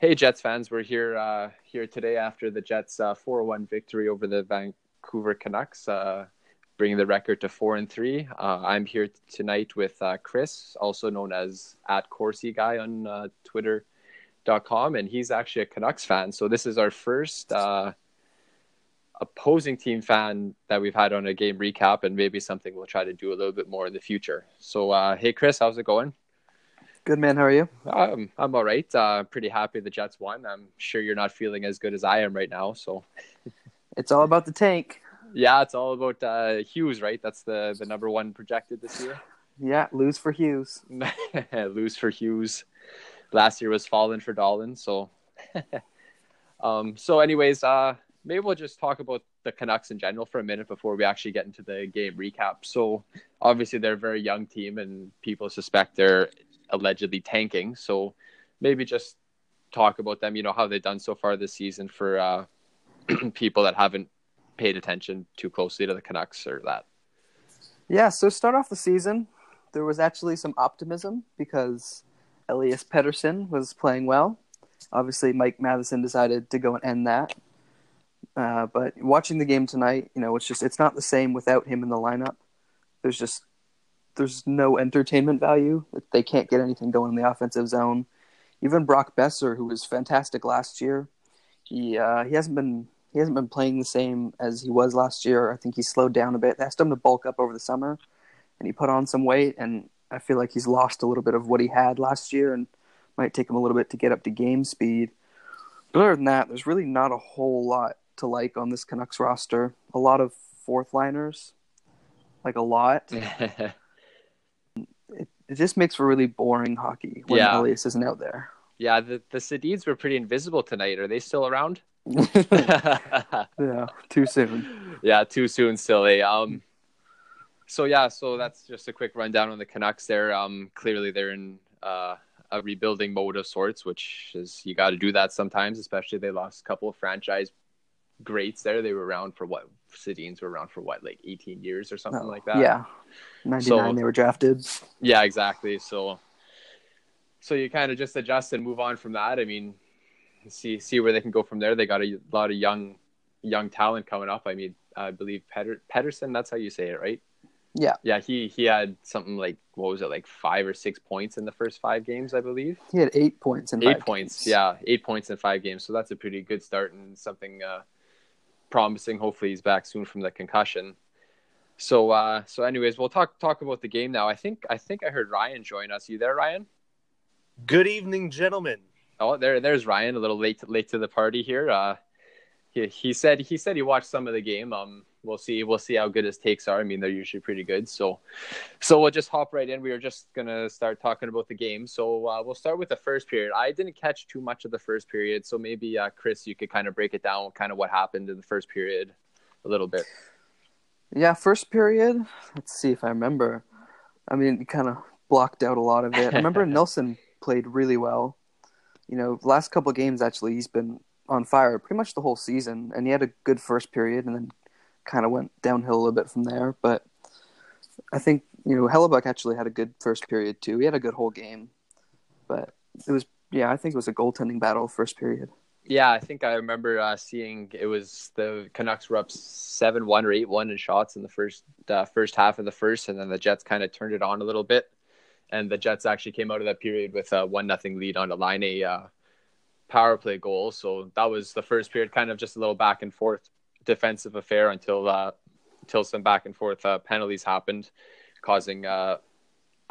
Hey Jets fans, we're here uh, here today after the Jets' uh, four one victory over the Vancouver Canucks, uh, bringing the record to four and three. Uh, I'm here tonight with uh, Chris, also known as at Corsi Guy on uh, Twitter.com, and he's actually a Canucks fan. So this is our first opposing team fan that we've had on a game recap, and maybe something we'll try to do a little bit more in the future. So hey Chris, how's it going? Good man. How are you? Um, I'm all right. Uh, pretty happy the Jets won. I'm sure you're not feeling as good as I am right now. So it's all about the tank. Yeah, it's all about uh, Hughes, right? That's the the number one projected this year. Yeah, lose for Hughes. lose for Hughes. Last year was fallen for Dahlin. So, um, so anyways, uh, maybe we'll just talk about the Canucks in general for a minute before we actually get into the game recap. So, obviously, they're a very young team, and people suspect they're allegedly tanking. So maybe just talk about them, you know, how they've done so far this season for uh, people that haven't paid attention too closely to the Canucks or that. Yeah, so start off the season, there was actually some optimism because Elias Pettersson was playing well. Obviously, Mike Matheson decided to go and end that. Uh, but watching the game tonight, you know, it's just it's not the same without him in the lineup. There's just there's no entertainment value. They can't get anything going in the offensive zone. Even Brock Boeser, who was fantastic last year, he uh, he hasn't been he hasn't been playing the same as he was last year. I think he slowed down a bit. They asked him to bulk up over the summer, and he put on some weight. And I feel like he's lost a little bit of what he had last year, and might take him a little bit to get up to game speed. But other than that, there's really not a whole lot to like on this Canucks roster. A lot of fourth liners, like a lot. it, just makes for really boring hockey when yeah. Elias isn't out there. Yeah, the the Sedins were pretty invisible tonight. Are they still around? yeah, too soon. Yeah, too soon still. Eh? Um, so yeah, so that's just a quick rundown on the Canucks. There, um, clearly they're in uh, a rebuilding mode of sorts, which is you got to do that sometimes. Especially they lost a couple of franchise greats there. They were around for what Sedins were around for what, like 18 years or something oh, like that. Yeah, 99 so, they were drafted. Yeah, exactly. So, so you kind of just adjust and move on from that. I mean, see see where they can go from there. They got a lot of young young talent coming up. I mean, I believe Petter, Pettersson. That's how you say it, right? Yeah. Yeah, he he had something like what was it like five or six points in the first five games, I believe. He had eight points in eight points. Games. Yeah, eight points in five games. So that's a pretty good start and something uh, promising. Hopefully, he's back soon from the concussion. So, uh, so anyways, we'll talk talk about the game now. I think I think I heard Ryan join us. You there, Ryan? Good evening, gentlemen. Oh, there, there's Ryan. A little late late to the party here. Uh, he, he said he said he watched some of the game. Um, we'll see we'll see how good his takes are. I mean, they're usually pretty good. So, so we'll just hop right in. We are just gonna start talking about the game. So uh, we'll start with the first period. I didn't catch too much of the first period, so maybe uh, Chris, you could kind of break it down, kind of what happened in the first period, a little bit. Yeah, first period. Let's see if I remember. I mean, kind of blocked out a lot of it. I remember Nilsson played really well. You know, last couple games actually, he's been on fire pretty much the whole season, and he had a good first period, and then kind of went downhill a little bit from there. But I think you know Hellebuyck actually had a good first period too. He had a good whole game, but it was yeah, I think it was a goaltending battle first period. Yeah, I think I remember uh, seeing it was the Canucks were up seven one or eight one in shots in the first uh, first half of the first, and then the Jets kind of turned it on a little bit, and the Jets actually came out of that period with a one nothing lead on a line a uh, power play goal. So that was the first period, kind of just a little back and forth defensive affair until uh, until some back and forth uh, penalties happened, causing. Uh,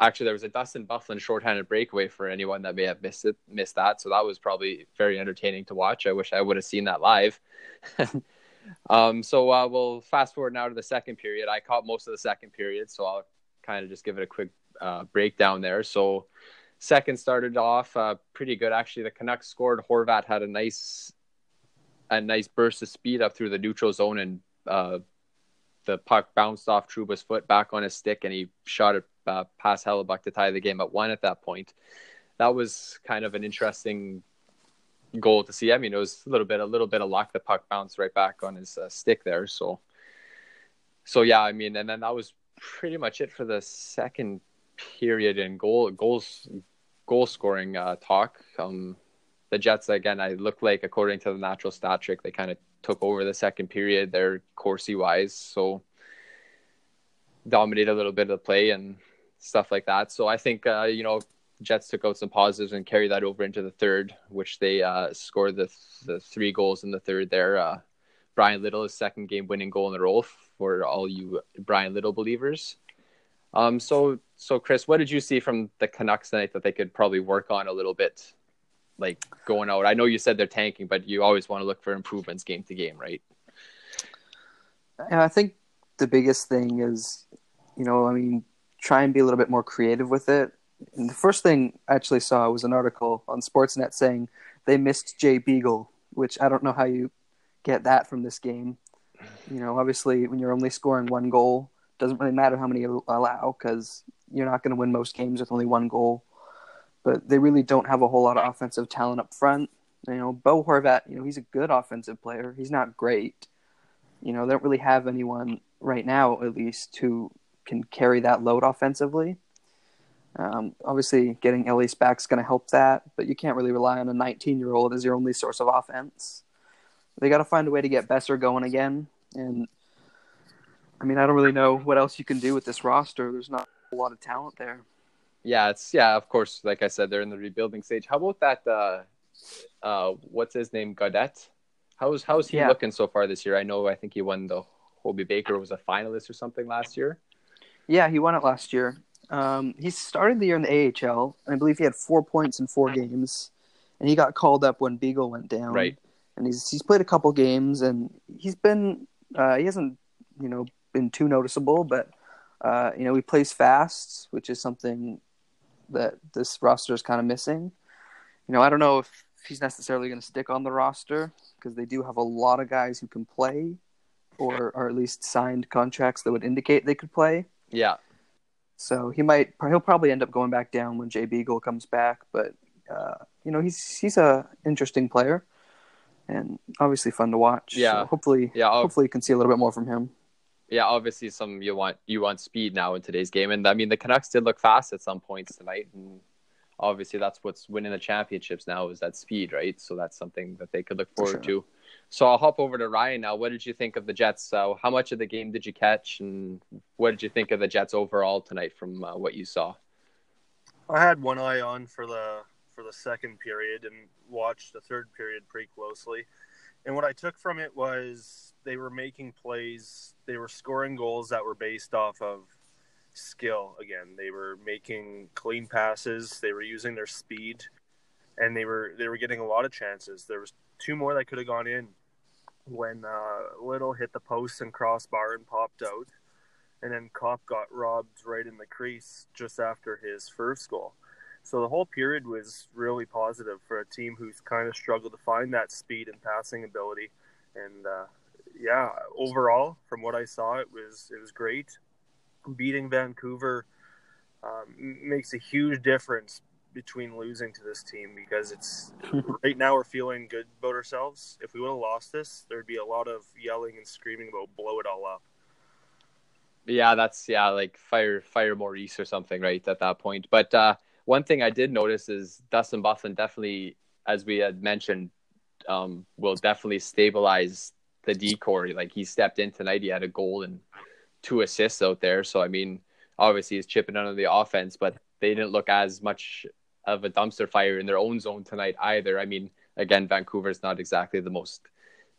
actually, there was a Dustin Byfuglien shorthanded breakaway for anyone that may have missed it, missed that. So that was probably very entertaining to watch. I wish I would have seen that live. um, so uh, we'll fast forward now to the second period. I caught most of the second period, so I'll kind of just give it a quick uh, breakdown there. So second started off uh, pretty good actually. The Canucks scored. Horvat had a nice a nice burst of speed up through the neutral zone, and uh, the puck bounced off Trouba's foot back on his stick, and he shot it uh, past Hellebuyck to tie the game at one. At that point, that was kind of an interesting goal to see. I mean, it was a little bit, a little bit of luck. The puck bounced right back on his uh, stick there. So, so yeah, I mean, and then that was pretty much it for the second period and goal goals goal scoring uh, talk. Um, the Jets again, I look like according to the natural stat trick, they kind of took over the second period. They're Corsi wise, so dominated a little bit of the play and stuff like that. So I think uh, you know Jets took out some positives and carried that over into the third, which they uh, scored the the three goals in the third there. Uh, Bryan Little's second game winning goal in a row for all you Bryan Little believers. Um, so so Chris, what did you see from the Canucks tonight that they could probably work on a little bit, like going out? I know you said they're tanking, but you always want to look for improvements game to game, right? I think the biggest thing is, you know, I mean, try and be a little bit more creative with it. And the first thing I actually saw was an article on Sportsnet saying they missed Jay Beagle, which I don't know how you get that from this game. You know, obviously, when you're only scoring one goal, doesn't really matter how many you allow because you're not going to win most games with only one goal. But they really don't have a whole lot of offensive talent up front. You know, Bo Horvat, you know, he's a good offensive player. He's not great. You know, they don't really have anyone right now, at least, who can carry that load offensively. Um, obviously, getting Elias back is going to help that, but you can't really rely on a 19 year old as your only source of offense. They got to find a way to get Boeser going again. And I mean, I don't really know what else you can do with this roster. There's not a lot of talent there. Yeah, it's yeah. Of course, like I said, they're in the rebuilding stage. How about that? Uh, uh, what's his name? Gaudette. How's how's he yeah. looking so far this year? I know. I think he won the Hobey Baker was a finalist or something last year. Yeah, he won it last year. Um, he started the year in the AHL, and I believe he had four points in four games. And he got called up when Beagle went down. Right. And he's he's played a couple games, and he's been uh, he hasn't you know been too noticeable, but uh, you know he plays fast, which is something that this roster is kind of missing. You know, I don't know if he's necessarily going to stick on the roster because they do have a lot of guys who can play, or or at least signed contracts that would indicate they could play. Yeah. So he might he'll probably end up going back down when Jay Beagle comes back, but uh, you know he's he's a interesting player and obviously fun to watch. Yeah. So hopefully, yeah. I'll... Hopefully, you can see a little bit more from him. Yeah, obviously, some you want you want speed now in today's game, and I mean the Canucks did look fast at some points tonight, and obviously that's what's winning the championships now is that speed, right? So that's something that they could look forward sure. to. So I'll hop over to Ryan now. What did you think of the Jets? Uh, how much of the game did you catch, and what did you think of the Jets overall tonight from uh, what you saw? I had one eye on for the for the second period and watched the third period pretty closely. And what I took from it was they were making plays, they were scoring goals that were based off of skill again. They were making clean passes, they were using their speed, and they were they were getting a lot of chances. There was two more that could have gone in when uh, Little hit the post and crossbar and popped out. And then Copp got robbed right in the crease just after his first goal. So the whole period was really positive for a team who's kind of struggled to find that speed and passing ability. And uh, yeah, overall, from what I saw, it was it was great. Beating Vancouver um, makes a huge difference between losing to this team because it's right now we're feeling good about ourselves. If we would have lost this, there'd be a lot of yelling and screaming about blow it all up. Yeah, that's yeah, like fire fire Maurice or something, right? At that point, but uh, one thing I did notice is Dustin Byfuglien definitely, as we had mentioned, um, will definitely stabilize the decor. Like he stepped in tonight, he had a goal and two assists out there. So I mean, obviously he's chipping under the offense, but they didn't look as much of a dumpster fire in their own zone tonight either. I mean, again, Vancouver's not exactly the most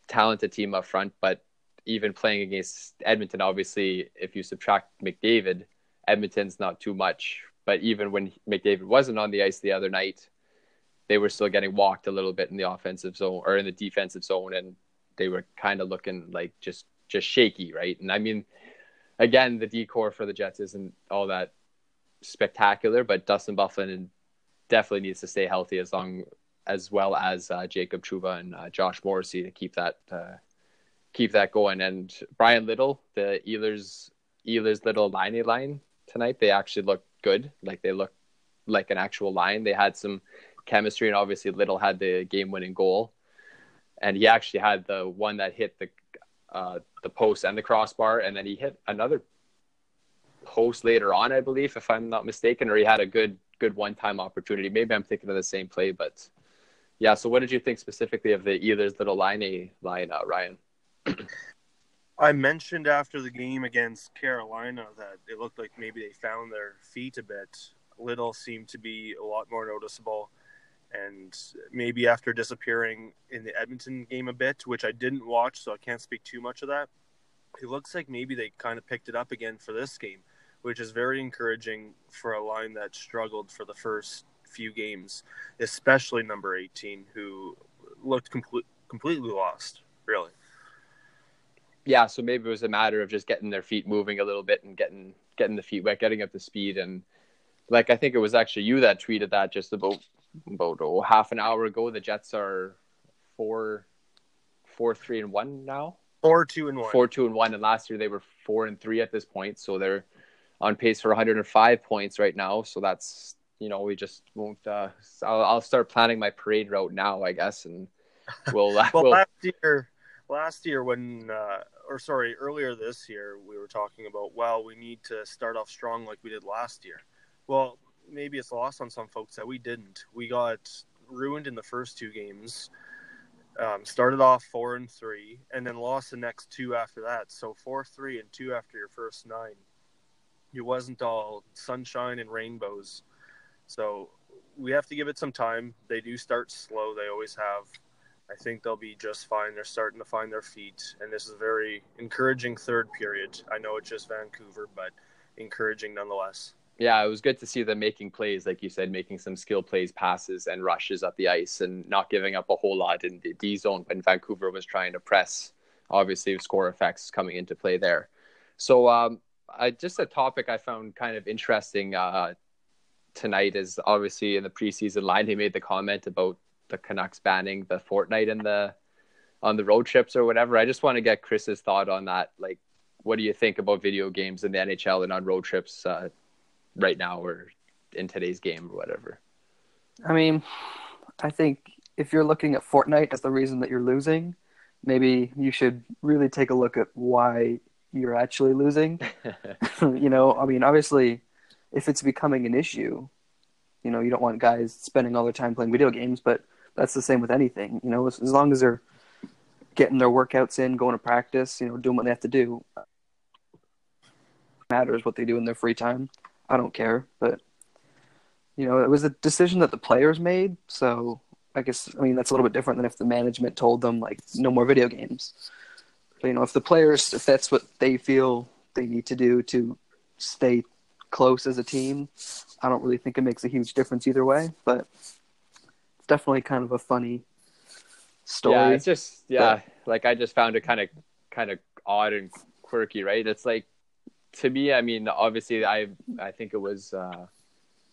talented team up front, but even playing against Edmonton, obviously, if you subtract McDavid, Edmonton's not too much but even when McDavid wasn't on the ice the other night, they were still getting walked a little bit in the offensive zone or in the defensive zone, and they were kind of looking like just just shaky, right? And I mean, again, the decor for the Jets isn't all that spectacular, but Dustin Byfuglien definitely needs to stay healthy as long as well as uh, Jacob Trouba and uh, Josh Morrissey to keep that uh, keep that going. And Bryan Little, the Ehlers Ehlers Little line line tonight, they actually looked good. Like they looked like an actual line. They had some chemistry, and obviously Little had the game-winning goal, and he actually had the one that hit the uh, the post and the crossbar, and then he hit another post later on, I believe, if I'm not mistaken, or he had a good good one-time opportunity. Maybe I'm thinking of the same play, but Yeah. So, what did you think specifically of the Ehlers little line line, uh, Ryan? I mentioned after the game against Carolina that it looked like maybe they found their feet a bit. Little seemed to be a lot more noticeable. And maybe after disappearing in the Edmonton game a bit, which I didn't watch, so I can't speak too much of that, it looks like maybe they kind of picked it up again for this game, which is very encouraging for a line that struggled for the first few games, especially number 18, who looked complete, completely lost, really. Yeah, so maybe it was a matter of just getting their feet moving a little bit and getting getting the feet wet, getting up to speed, and like I think it was actually you that tweeted that just about about oh, half an hour ago. The Jets are four, four, three, and one now. Four, two, and one. Four, two, and one, and last year they were four and three at this point, so they're on pace for 105 points right now. So that's you know we just won't. Uh, I'll, I'll start planning my parade route now, I guess, and we'll. well, we'll, last year last year when uh, or sorry earlier this year we were talking about well we need to start off strong like we did last year well maybe it's lost on some folks that we didn't. We got ruined in the first two games. Um, started off four and three and then lost the next two after that. So four three and two after your first nine. It wasn't all sunshine and rainbows. So we have to give it some time. They do start slow. They always have. I think they'll be just fine. They're starting to find their feet, and this is a very encouraging third period. I know it's just Vancouver, but encouraging nonetheless. Yeah, it was good to see them making plays, like you said, making some skill plays, passes, and rushes up the ice, and not giving up a whole lot in the D zone when Vancouver was trying to press. Obviously, score effects coming into play there. So, um, I, just a topic I found kind of interesting uh, tonight is obviously in the preseason line, he made the comment about the Canucks banning the Fortnite in the on the road trips or whatever. I just want to get Chris's thought on that. Like, what do you think about video games in the NHL and on road trips uh, right now or in today's game or whatever? I mean, I think if you're looking at Fortnite as the reason that you're losing, maybe you should really take a look at why you're actually losing. you know, I mean, obviously, if it's becoming an issue, you know, you don't want guys spending all their time playing video games, but that's the same with anything. You know, as, as long as they're getting their workouts in, going to practice, you know, doing what they have to do. Matters what they do in their free time. I don't care, but you know, it was a decision that the players made. So I guess I mean that's a little bit different than if the management told them like no more video games. But, you know, if the players, if that's what they feel they need to do to stay close as a team, I don't really think it makes a huge difference either way. But it's definitely kind of a funny story. Yeah, it's just yeah, but... like I just found it kind of kind of odd and quirky, right? It's like to me, I mean, obviously, I I think it was uh,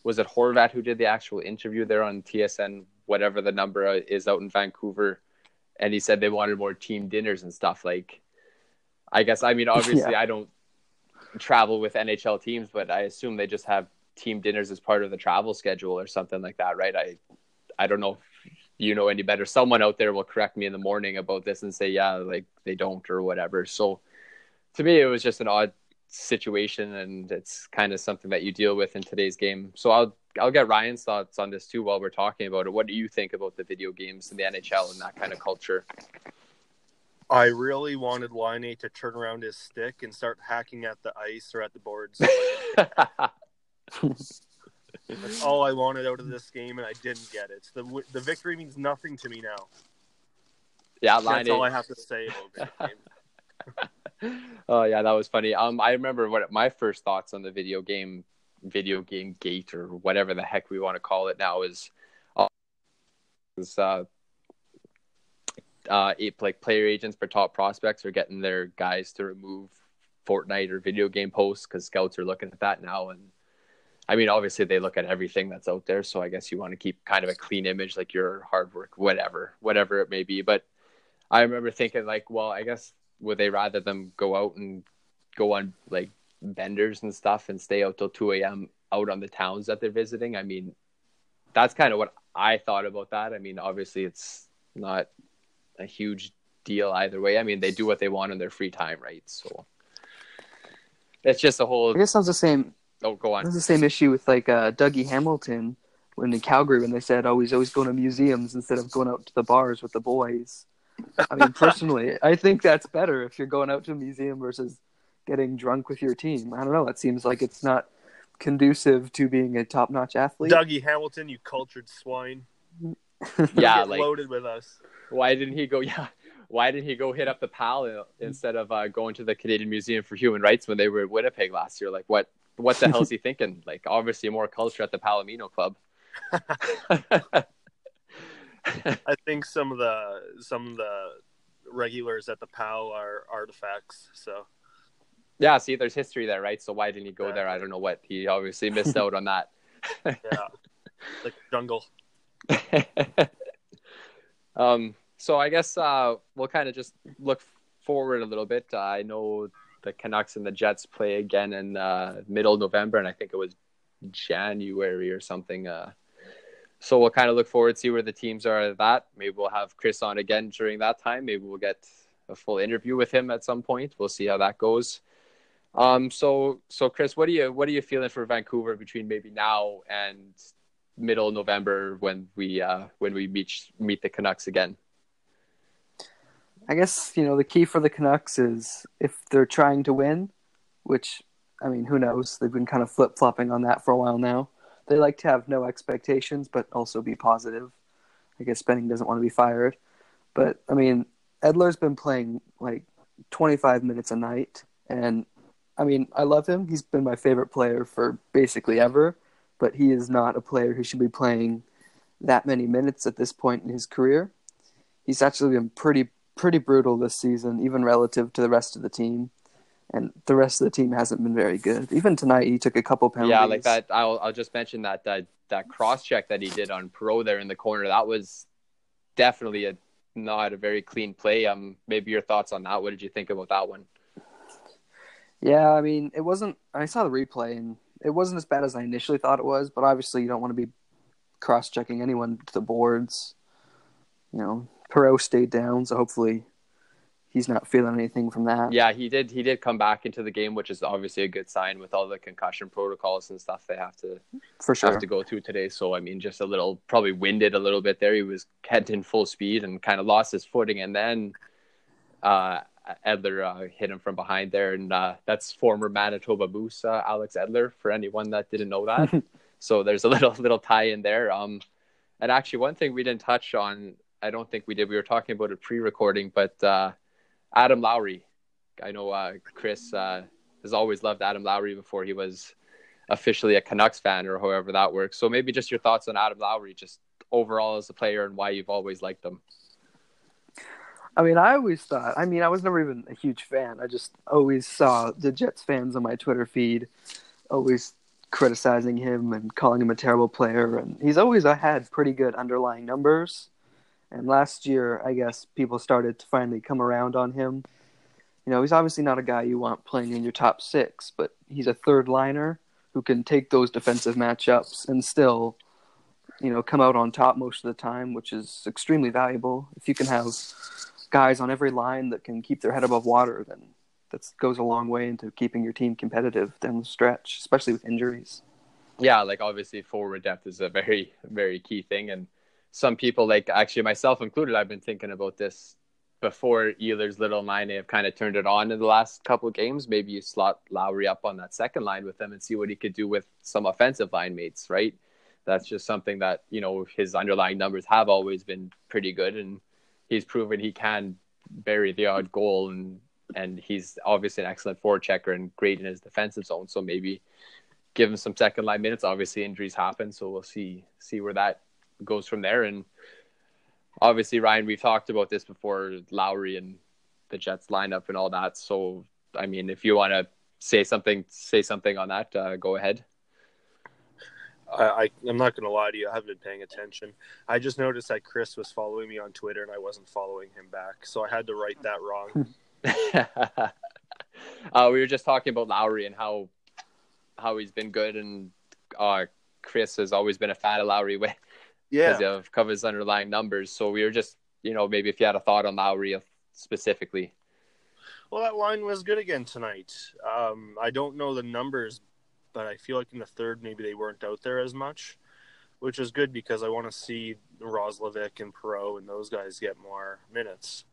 was it Horvat who did the actual interview there on TSN, whatever the number is out in Vancouver, and he said they wanted more team dinners and stuff. Like, I guess I mean, obviously, yeah. I don't travel with NHL teams, but I assume they just have team dinners as part of the travel schedule or something like that, right? I I don't know if you know any better. Someone out there will correct me in the morning about this and say, yeah, like they don't or whatever. So to me, it was just an odd situation, and it's kind of something that you deal with in today's game. So I'll I'll get Ryan's thoughts on this too while we're talking about it. What do you think about the video games and the NHL and that kind of culture? I really wanted Laine to turn around his stick and start hacking at the ice or at the boards. That's all I wanted out of this game, and I didn't get it. The the victory means nothing to me now. Yeah, Line that's all I have to say about game. oh yeah, that was funny. Um, I remember what my first thoughts on the video game, video game gate or whatever the heck we want to call it now is, uh, is uh, uh, like player agents for top prospects are getting their guys to remove Fortnite or video game posts because scouts are looking at that now and I mean, obviously they look at everything that's out there, so I guess you want to keep kind of a clean image, like your hard work, whatever, whatever it may be. But I remember thinking, like, well, I guess would they rather them go out and go on like benders and stuff and stay out till two a.m. out on the towns that they're visiting? I mean, that's kind of what I thought about that. I mean, obviously it's not a huge deal either way. I mean, they do what they want in their free time, right? So it's just a whole. I guess sounds the same Oh, go on. That's the same issue with like uh, Dougie Hamilton when in Calgary when they said, "Oh, he's always going to museums instead of going out to the bars with the boys." I mean, personally, I think that's better if you're going out to a museum versus getting drunk with your team. I don't know. It seems like it's not conducive to being a top-notch athlete. Dougie Hamilton, you cultured swine. Yeah, Get like loaded with us. why didn't he go? Yeah, why didn't he go hit up the PAL instead of uh, going to the Canadian Museum for Human Rights when they were at Winnipeg last year? Like, what what the hell is he thinking? Like, obviously more culture at the Palomino Club. I think some of the some of the regulars at the PAL are artifacts. So yeah, see, there's history there, right? So why didn't he go there? I don't know what he obviously missed out on that. yeah, like jungle. um, so I guess uh, we'll kind of just look forward a little bit. Uh, I know the Canucks and the Jets play again in uh, middle November, and I think it was January or something. Uh, so we'll kind of look forward to see where the teams are at that. Maybe we'll have Chris on again during that time. Maybe we'll get a full interview with him at some point. We'll see how that goes. Um, so so Chris, what are you what are you feeling for Vancouver between maybe now and middle November when we uh, when we meet meet the Canucks again? I guess you know the key for the Canucks is if they're trying to win, which I mean, who knows? They've been kind of flip flopping on that for a while now. They like to have no expectations, but also be positive. I guess Benning doesn't want to be fired, but I mean, Edler's been playing like 25 minutes a night, and I mean, I love him. He's been my favorite player for basically ever, but he is not a player who should be playing that many minutes at this point in his career. He's actually been pretty pretty brutal this season, even relative to the rest of the team. And the rest of the team hasn't been very good. Even tonight, he took a couple penalties. Yeah, like that. I'll I'll just mention that that that cross check that he did on Perreault there in the corner. That was definitely a not a very clean play. Um, maybe your thoughts on that. What did you think about that one? Yeah, I mean, it wasn't. I saw the replay, and it wasn't as bad as I initially thought it was. But obviously, you don't want to be cross-checking anyone to the boards. You know, Perreault stayed down, so hopefully, he's not feeling anything from that. Yeah, he did. He did come back into the game, which is obviously a good sign with all the concussion protocols and stuff they have to for sure have to go through today. So I mean, just a little probably winded a little bit there. He was heading full speed and kind of lost his footing, and then uh, Edler uh, hit him from behind there, and uh, that's former Manitoba Moose uh, Alex Edler. For anyone that didn't know that, so there's a little little tie in there. Um, and actually, one thing we didn't touch on, I don't think we did. We were talking about it pre-recording, but uh, Adam Lowry. I know uh, Chris uh, has always loved Adam Lowry before he was officially a Canucks fan, or however that works. So maybe just your thoughts on Adam Lowry, just overall as a player, and why you've always liked him. I mean, I always thought. I mean, I was never even a huge fan. I just always saw the Jets fans on my Twitter feed, always criticizing him and calling him a terrible player. And he's always had pretty good underlying numbers. And last year, I guess people started to finally come around on him. You know, he's obviously not a guy you want playing in your top six, but he's a third liner who can take those defensive matchups and still, you know, come out on top most of the time, which is extremely valuable. If you can have guys on every line that can keep their head above water, then that goes a long way into keeping your team competitive down the stretch, especially with injuries. Yeah, like obviously forward depth is a very, very key thing. And some people, like actually myself included, I've been thinking about this before Ehlers Little line have kind of turned it on in the last couple of games. Maybe you slot Lowry up on that second line with them and see what he could do with some offensive line mates, right? That's just something that, you know, his underlying numbers have always been pretty good and he's proven he can bury the odd goal and and he's obviously an excellent forward checker and great in his defensive zone. So maybe give him some second line minutes. Obviously injuries happen, so we'll see see where that goes from there. And obviously Ryan, we've talked about this before, Lowry and the Jets lineup and all that. So I mean, if you want to say something, say something on that. Uh, go ahead. I, I am not going to lie to you. I haven't been paying attention. I just noticed that Chris was following me on Twitter, and I wasn't following him back, so I had to write that wrong. uh, we were just talking about Lowry and how how he's been good, and uh, Chris has always been a fan of Lowry because yeah, of Cover's underlying numbers. So we were just, you know, maybe if you had a thought on Lowry specifically. well, that line was good again tonight. Um, I don't know the numbers, but I feel like in the third maybe they weren't out there as much. which is good because I want to see Roslovic and Perreault and those guys get more minutes.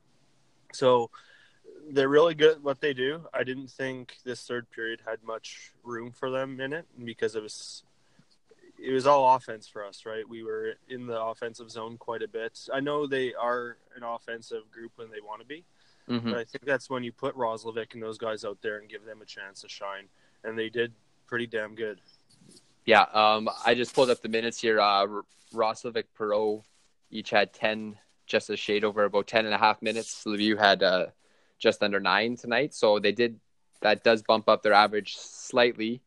So they're really good at what they do. I didn't think this third period had much room for them in it because it was it was all offense for us, right? We were in the offensive zone quite a bit. I know they are an offensive group when they want to be, mm-hmm. but I think that's when you put Roslovic and those guys out there and give them a chance to shine, and they did pretty damn good. Yeah, um, I just pulled up the minutes here. Uh, Roslovic, Perreault each had 10, just a shade over about 10 and a half minutes. Lemieux had uh, just under nine tonight. So they did, that does bump up their average slightly.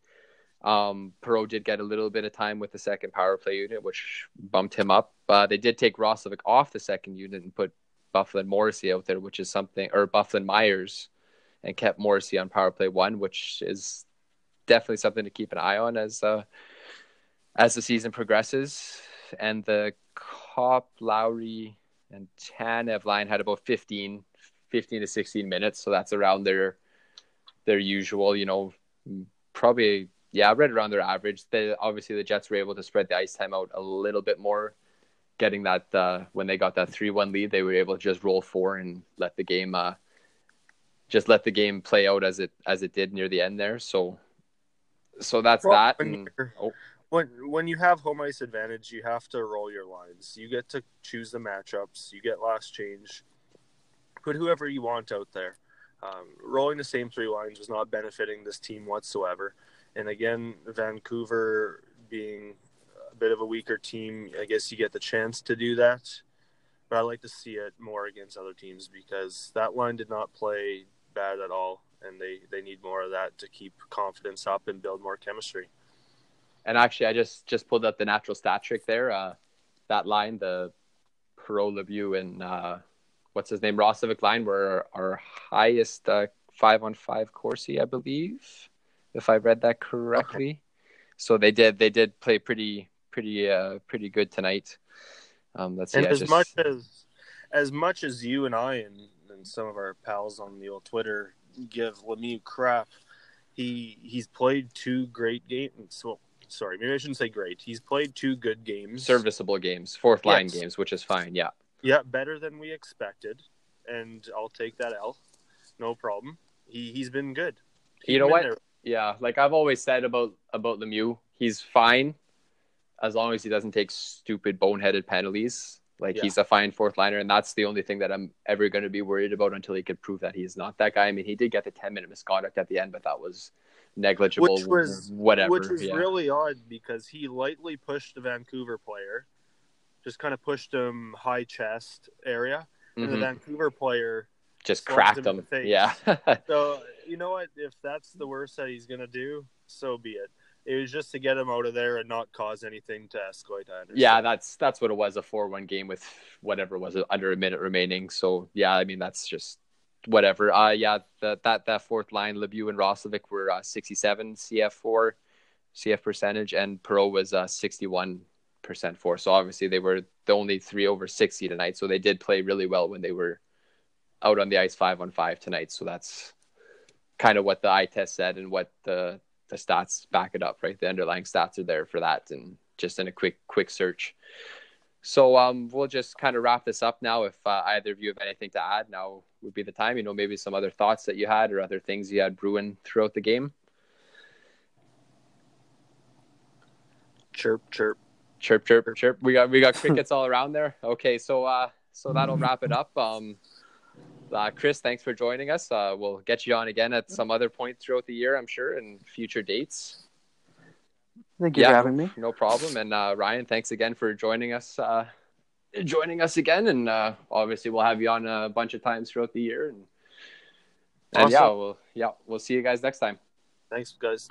Um, Perreault did get a little bit of time with the second power play unit, which bumped him up. Uh, they did take Roslovic off the second unit and put Byfuglien Morrissey out there, which is something, or Byfuglien Myers, and kept Morrissey on power play one, which is definitely something to keep an eye on as uh, as the season progresses. And the Copp, Lowry, and Tanev line had about 15, 15 to 16 minutes. So that's around their their usual, you know, probably, yeah, right around their average. They, obviously, the Jets were able to spread the ice time out a little bit more, getting that uh, when they got that 3 1 lead, they were able to just roll four and let the game. Uh, just let the game play out as it as it did near the end there. So so that's well, that. When, and, oh. when when you have home ice advantage, you have to roll your lines. You get to choose the matchups. You get last change. Put whoever you want out there. Um, rolling the same three lines was not benefiting this team whatsoever. And again, Vancouver being a bit of a weaker team, I guess you get the chance to do that. But I like to see it more against other teams because that line did not play bad at all and they they need more of that to keep confidence up and build more chemistry. And actually, I just just pulled up the natural stat trick there. Uh, that line, the Perreault Lemieux and uh, what's his name, Roslovic line, were our highest uh, five on five Corsi, I believe, if I read that correctly. Okay. So they did they did play pretty pretty uh, pretty good tonight. Um, that's and as just... much as as much as you and I and, and some of our pals on the old Twitter give Lemieux crap. He he's played two great games. Well, sorry, maybe I shouldn't say great. He's played two good games, serviceable games, fourth line yes. games, which is fine. Yeah, yeah, better than we expected, and I'll take that L. No problem. He he's been good. You know what? There. Yeah, like I've always said about about Lemieux, he's fine as long as he doesn't take stupid boneheaded penalties. Like yeah. he's a fine fourth liner, and that's the only thing that I'm ever going to be worried about until he could prove that he's not that guy. I mean, he did get the 10 minute misconduct at the end, but that was negligible. Which was whatever. Which was yeah. really odd because he lightly pushed the Vancouver player, just kind of pushed him high chest area, and mm-hmm. the Vancouver player just cracked him. him. Yeah. so you know what? If that's the worst that he's gonna do, so be it it was just to get him out of there and not cause anything to escalate. Yeah, that's that's what it was—a four-one game with whatever was it, under a minute remaining. So yeah, I mean that's just whatever. Uh, yeah, the, that that fourth line, Lemieux and Roslovic were uh, 67 CF four, CF percentage, and Perreault was uh, 61 percent for. So obviously they were the only three over 60 tonight. So they did play really well when they were out on the ice five on five tonight. So that's kind of what the eye test said and what the the stats back it up, right? The underlying stats are there for that, and just in a quick quick search. So um, we'll just kind of wrap this up now. If uh, either of you have anything to add, now would be the time. You know, maybe some other thoughts that you had or other things you had brewing throughout the game. Chirp, chirp, chirp, chirp, chirp. We got we got crickets all around there. Okay, so uh, so that'll wrap it up. Um, uh, Chris, thanks for joining us. Uh, we'll get you on again at some other point throughout the year, I'm sure, and future dates. Thank you yeah, for having me. No problem. And uh, Ryan, thanks again for joining us. Uh, joining us again, and uh, obviously we'll have you on a bunch of times throughout the year. And, and awesome. yeah, we'll yeah we'll see you guys next time. Thanks, guys.